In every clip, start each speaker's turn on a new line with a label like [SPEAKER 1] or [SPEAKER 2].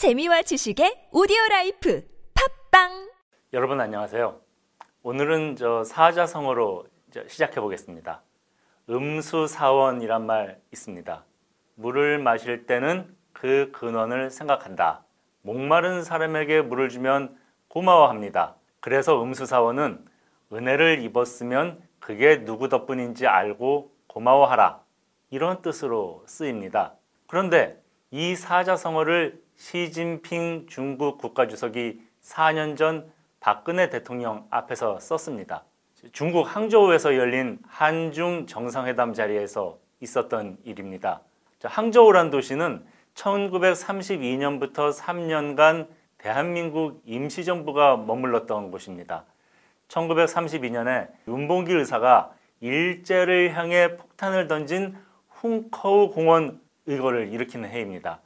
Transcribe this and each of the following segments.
[SPEAKER 1] 재미와 지식의 오디오 라이프 팟빵
[SPEAKER 2] 여러분 안녕하세요. 오늘은 저 사자성어로 시작해 보겠습니다. 음수사원이란 말 있습니다. 물을 마실 때는 그 근원을 생각한다. 목마른 사람에게 물을 주면 고마워합니다. 그래서 음수사원은 은혜를 입었으면 그게 누구 덕분인지 알고 고마워하라. 이런 뜻으로 쓰입니다. 그런데 이 사자성어를 시진핑 중국 국가주석이 4년 전 박근혜 대통령 앞에서 썼습니다. 중국 항저우에서 열린 한중 정상회담 자리에서 있었던 일입니다. 항저우란 도시는 1932년부터 3년간 대한민국 임시정부가 머물렀던 곳입니다. 1932년에 윤봉기 의사가 일제를 향해 폭탄을 던진 훈커우 공원 의거를 일으키는 해입니다.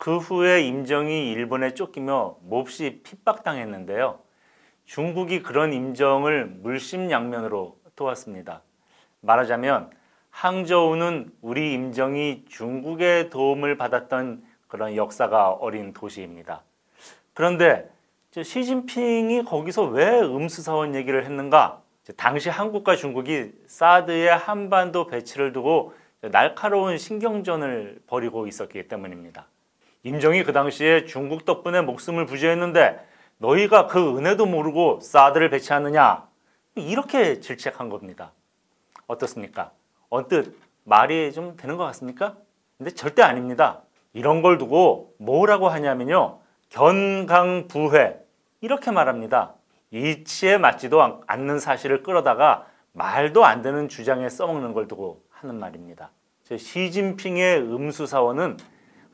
[SPEAKER 2] 그 후에 임정이 일본에 쫓기며 몹시 핍박당했는데요. 중국이 그런 임정을 물심양면으로 도왔습니다. 말하자면 항저우는 우리 임정이 중국의 도움을 받았던 그런 역사가 어린 도시입니다. 그런데 시진핑이 거기서 왜 음수사원 얘기를 했는가? 당시 한국과 중국이 사드의 한반도 배치를 두고 날카로운 신경전을 벌이고 있었기 때문입니다. 임정이 그 당시에 중국 덕분에 목숨을 부지했는데 너희가 그 은혜도 모르고 사드를 배치하느냐 이렇게 질책한 겁니다. 어떻습니까? 언뜻 말이 좀 되는 것 같습니까? 근데 절대 아닙니다. 이런 걸 두고 뭐라고 하냐면요. 견강부회 이렇게 말합니다. 이치에 맞지도 않는 사실을 끌어다가 말도 안 되는 주장에 써먹는 걸 두고 하는 말입니다. 시진핑의 음수사원은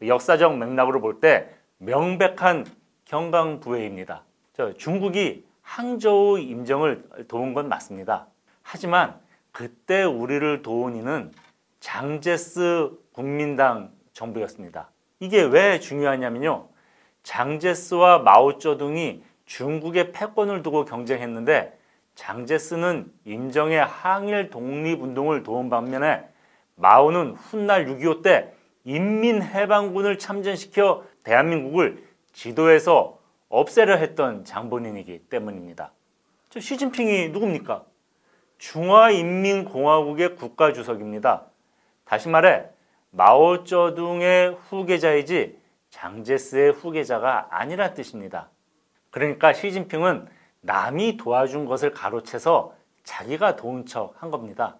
[SPEAKER 2] 역사적 맥락으로 볼 때 명백한 경강부회입니다. 중국이 항저우 임정을 도운 건 맞습니다. 하지만 그때 우리를 도운 이는 장제스 국민당 정부였습니다. 이게 왜 중요하냐면요. 장제스와 마오쩌둥이 중국의 패권을 두고 경쟁했는데 장제스는 임정의 항일 독립운동을 도운 반면에 마오는 훗날 6.25 때 인민해방군을 참전시켜 대한민국을 지도에서 없애려 했던 장본인이기 때문입니다. 저 시진핑이 누굽니까? 중화인민공화국의 국가주석입니다. 다시 말해 마오쩌둥의 후계자이지 장제스의 후계자가 아니란 뜻입니다. 그러니까 시진핑은 남이 도와준 것을 가로채서 자기가 도운 척 한 겁니다.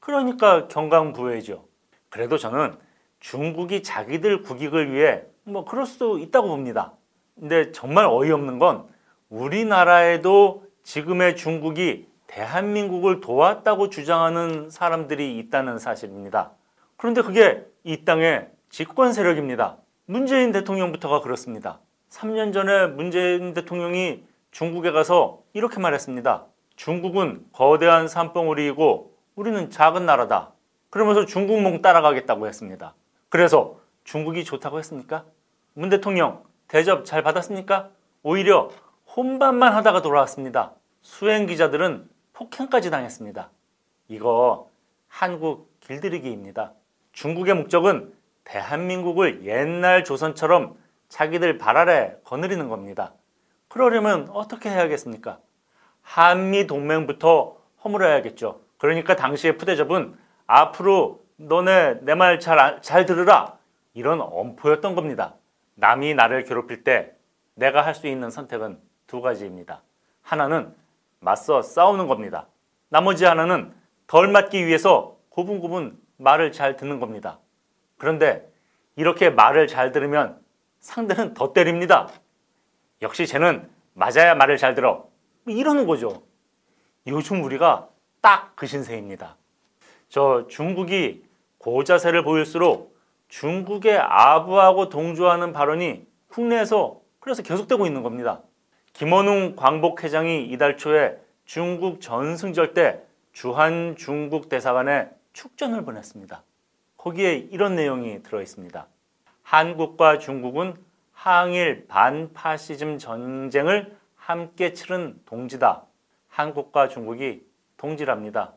[SPEAKER 2] 그러니까 경강부회죠. 그래도 저는 중국이 자기들 국익을 위해 뭐 그럴 수도 있다고 봅니다. 근데 정말 어이없는 건 우리나라에도 지금의 중국이 대한민국을 도왔다고 주장하는 사람들이 있다는 사실입니다. 그런데 그게 이 땅의 집권 세력입니다. 문재인 대통령부터가 그렇습니다. 3년 전에 문재인 대통령이 중국에 가서 이렇게 말했습니다. 중국은 거대한 산봉우리이고 우리는 작은 나라다. 그러면서 중국 몽 따라가겠다고 했습니다. 그래서 중국이 좋다고 했습니까? 문 대통령 대접 잘 받았습니까? 오히려 혼밥만 하다가 돌아왔습니다. 수행 기자들은 폭행까지 당했습니다. 이거 한국 길들이기입니다. 중국의 목적은 대한민국을 옛날 조선처럼 자기들 발 아래 거느리는 겁니다. 그러려면 어떻게 해야겠습니까? 한미 동맹부터 허물어야겠죠. 그러니까 당시의 푸대접은 앞으로 너네 내 말 잘 잘 들으라 이런 엄포였던 겁니다. 남이 나를 괴롭힐 때 내가 할 수 있는 선택은 두 가지입니다. 하나는 맞서 싸우는 겁니다. 나머지 하나는 덜 맞기 위해서 고분고분 말을 잘 듣는 겁니다. 그런데 이렇게 말을 잘 들으면 상대는 더 때립니다. 역시 쟤는 맞아야 말을 잘 들어. 이러는 거죠. 요즘 우리가 딱 그 신세입니다. 저 중국이 고자세를 보일수록 중국의 아부하고 동조하는 발언이 국내에서 그래서 계속되고 있는 겁니다. 김원웅 광복회장이 이달 초에 중국 전승절 때 주한 중국 대사관에 축전을 보냈습니다. 거기에 이런 내용이 들어 있습니다. 한국과 중국은 항일 반파시즘 전쟁을 함께 치른 동지다. 한국과 중국이 동지랍니다.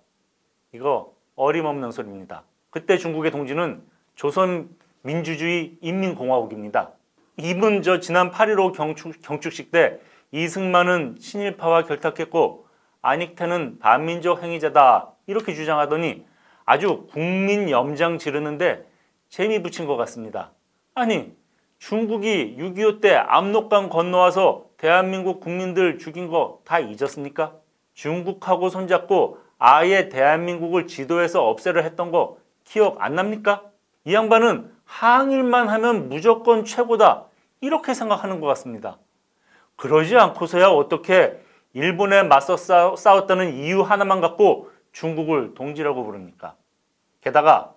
[SPEAKER 2] 이거 어림없는 소리입니다. 그때 중국의 동지는 조선 민주주의 인민공화국입니다. 이분 저 지난 8.15 경축, 경축식 때 이승만은 친일파와 결탁했고 안익태는 반민족 행위자다 이렇게 주장하더니 아주 국민 염장 지르는데 재미 붙인 것 같습니다. 아니 중국이 6.25 때 압록강 건너와서 대한민국 국민들 죽인 거 다 잊었습니까? 중국하고 손잡고 아예 대한민국을 지도에서 없애려 했던 거 기억 안 납니까? 이 양반은 항일만 하면 무조건 최고다. 이렇게 생각하는 것 같습니다. 그러지 않고서야 어떻게 일본에 맞서 싸웠다는 이유 하나만 갖고 중국을 동지라고 부릅니까? 게다가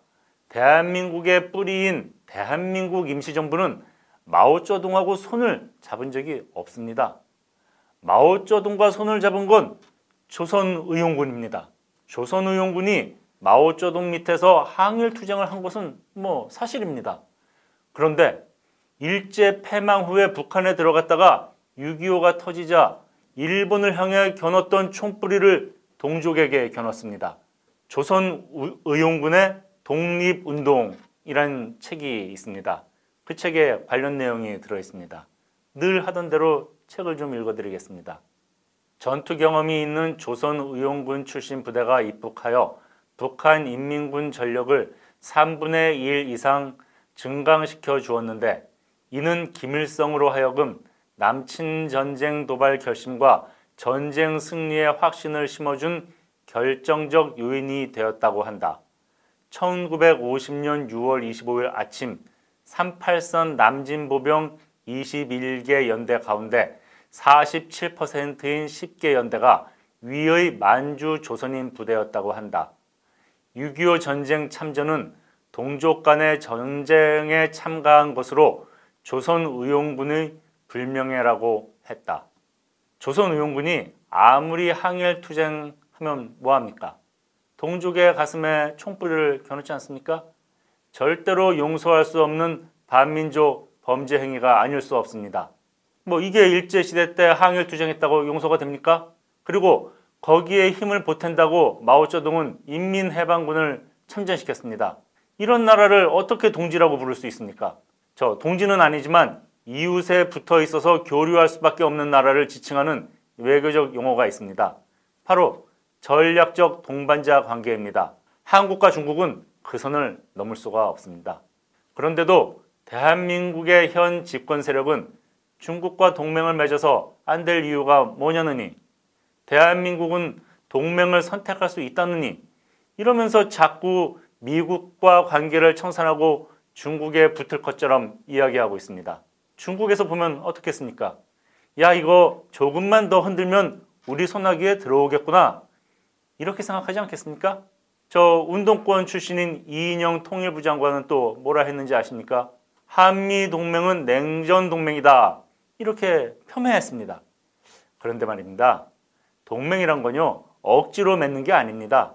[SPEAKER 2] 대한민국의 뿌리인 대한민국 임시정부는 마오쩌둥하고 손을 잡은 적이 없습니다. 마오쩌둥과 손을 잡은 건 조선의용군입니다. 조선의용군이 마오쩌둥 밑에서 항일 투쟁을 한 것은 뭐 사실입니다. 그런데 일제 패망 후에 북한에 들어갔다가 6.25가 터지자 일본을 향해 겨눴던 총뿌리를 동족에게 겨눴습니다. 조선 의용군의 독립운동이라는 책이 있습니다. 그 책에 관련 내용이 들어 있습니다. 늘 하던 대로 책을 좀 읽어드리겠습니다. 전투 경험이 있는 조선 의용군 출신 부대가 입북하여 북한 인민군 전력을 3분의 1 이상 증강시켜 주었는데 이는 김일성으로 하여금 남친 전쟁 도발 결심과 전쟁 승리의 확신을 심어준 결정적 요인이 되었다고 한다. 1950년 6월 25일 아침 38선 남진보병 21개 연대 가운데 47%인 10개 연대가 위의 만주 조선인 부대였다고 한다. 6.25 전쟁 참전은 동족 간의 전쟁에 참가한 것으로 조선의용군의 불명예라고 했다. 조선의용군이 아무리 항일 투쟁하면 뭐합니까? 동족의 가슴에 총불을 겨누지 않습니까? 절대로 용서할 수 없는 반민족 범죄 행위가 아닐 수 없습니다. 뭐 이게 일제시대 때 항일 투쟁했다고 용서가 됩니까? 그리고 거기에 힘을 보탠다고 마오쩌둥은 인민해방군을 참전시켰습니다. 이런 나라를 어떻게 동지라고 부를 수 있습니까? 저 동지는 아니지만 이웃에 붙어 있어서 교류할 수밖에 없는 나라를 지칭하는 외교적 용어가 있습니다. 바로 전략적 동반자 관계입니다. 한국과 중국은 그 선을 넘을 수가 없습니다. 그런데도 대한민국의 현 집권 세력은 중국과 동맹을 맺어서 안 될 이유가 뭐냐느니 대한민국은 동맹을 선택할 수 있다느니 이러면서 자꾸 미국과 관계를 청산하고 중국에 붙을 것처럼 이야기하고 있습니다. 중국에서 보면 어떻겠습니까? 야 이거 조금만 더 흔들면 우리 손아귀에 들어오겠구나 이렇게 생각하지 않겠습니까? 저 운동권 출신인 이인영 통일부 장관은 또 뭐라 했는지 아십니까? 한미 동맹은 냉전 동맹이다. 이렇게 폄훼했습니다. 그런데 말입니다. 동맹이란 건요, 억지로 맺는 게 아닙니다.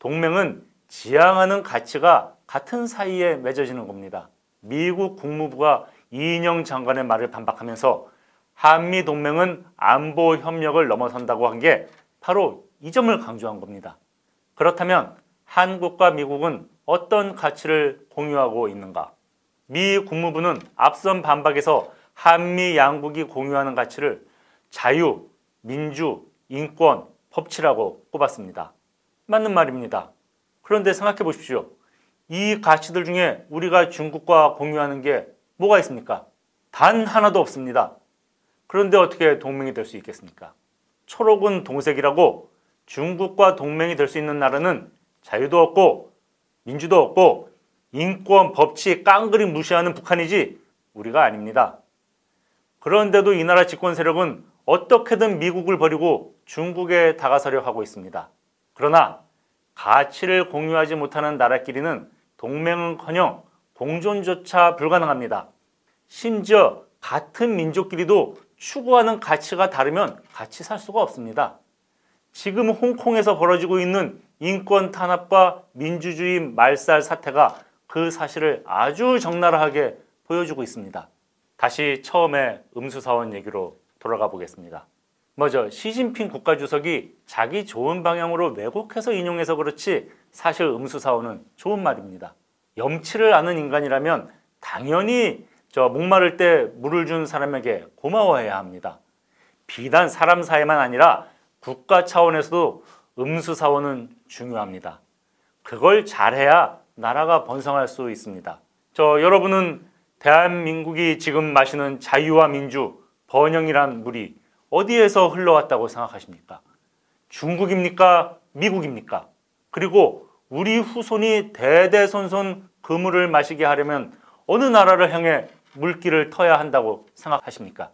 [SPEAKER 2] 동맹은 지향하는 가치가 같은 사이에 맺어지는 겁니다. 미국 국무부가 이인영 장관의 말을 반박하면서 한미 동맹은 안보 협력을 넘어선다고 한 게 바로 이 점을 강조한 겁니다. 그렇다면 한국과 미국은 어떤 가치를 공유하고 있는가? 미 국무부는 앞선 반박에서 한미 양국이 공유하는 가치를 자유, 민주, 인권, 법치라고 꼽았습니다. 맞는 말입니다. 그런데 생각해 보십시오. 이 가치들 중에 우리가 중국과 공유하는 게 뭐가 있습니까? 단 하나도 없습니다. 그런데 어떻게 동맹이 될 수 있겠습니까? 초록은 동색이라고 중국과 동맹이 될 수 있는 나라는 자유도 없고 민주도 없고 인권, 법치 깡그리 무시하는 북한이지 우리가 아닙니다. 그런데도 이 나라 집권 세력은 어떻게든 미국을 버리고 중국에 다가서려 하고 있습니다. 그러나 가치를 공유하지 못하는 나라끼리는 동맹은커녕 공존조차 불가능합니다. 심지어 같은 민족끼리도 추구하는 가치가 다르면 같이 살 수가 없습니다. 지금 홍콩에서 벌어지고 있는 인권 탄압과 민주주의 말살 사태가 그 사실을 아주 적나라하게 보여주고 있습니다. 다시 처음에 음수사원 얘기로 돌아가 보겠습니다. 먼저 시진핑 국가주석이 자기 좋은 방향으로 왜곡해서 인용해서 그렇지 사실 음수사원은 좋은 말입니다. 염치를 아는 인간이라면 당연히 저 목마를 때 물을 준 사람에게 고마워해야 합니다. 비단 사람 사이만 아니라 국가 차원에서도 음수 사원은 중요합니다. 그걸 잘해야 나라가 번성할 수 있습니다. 저 여러분은 대한민국이 지금 마시는 자유와 민주, 번영이란 물이 어디에서 흘러왔다고 생각하십니까? 중국입니까? 미국입니까? 그리고 우리 후손이 대대손손 그 물을 마시게 하려면 어느 나라를 향해 물길을 터야 한다고 생각하십니까?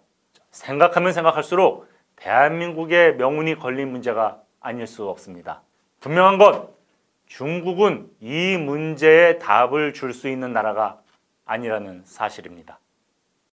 [SPEAKER 2] 생각하면 생각할수록 대한민국의 명운이 걸린 문제가 아닐 수 없습니다. 분명한 건 중국은 이 문제에 답을 줄 수 있는 나라가 아니라는 사실입니다.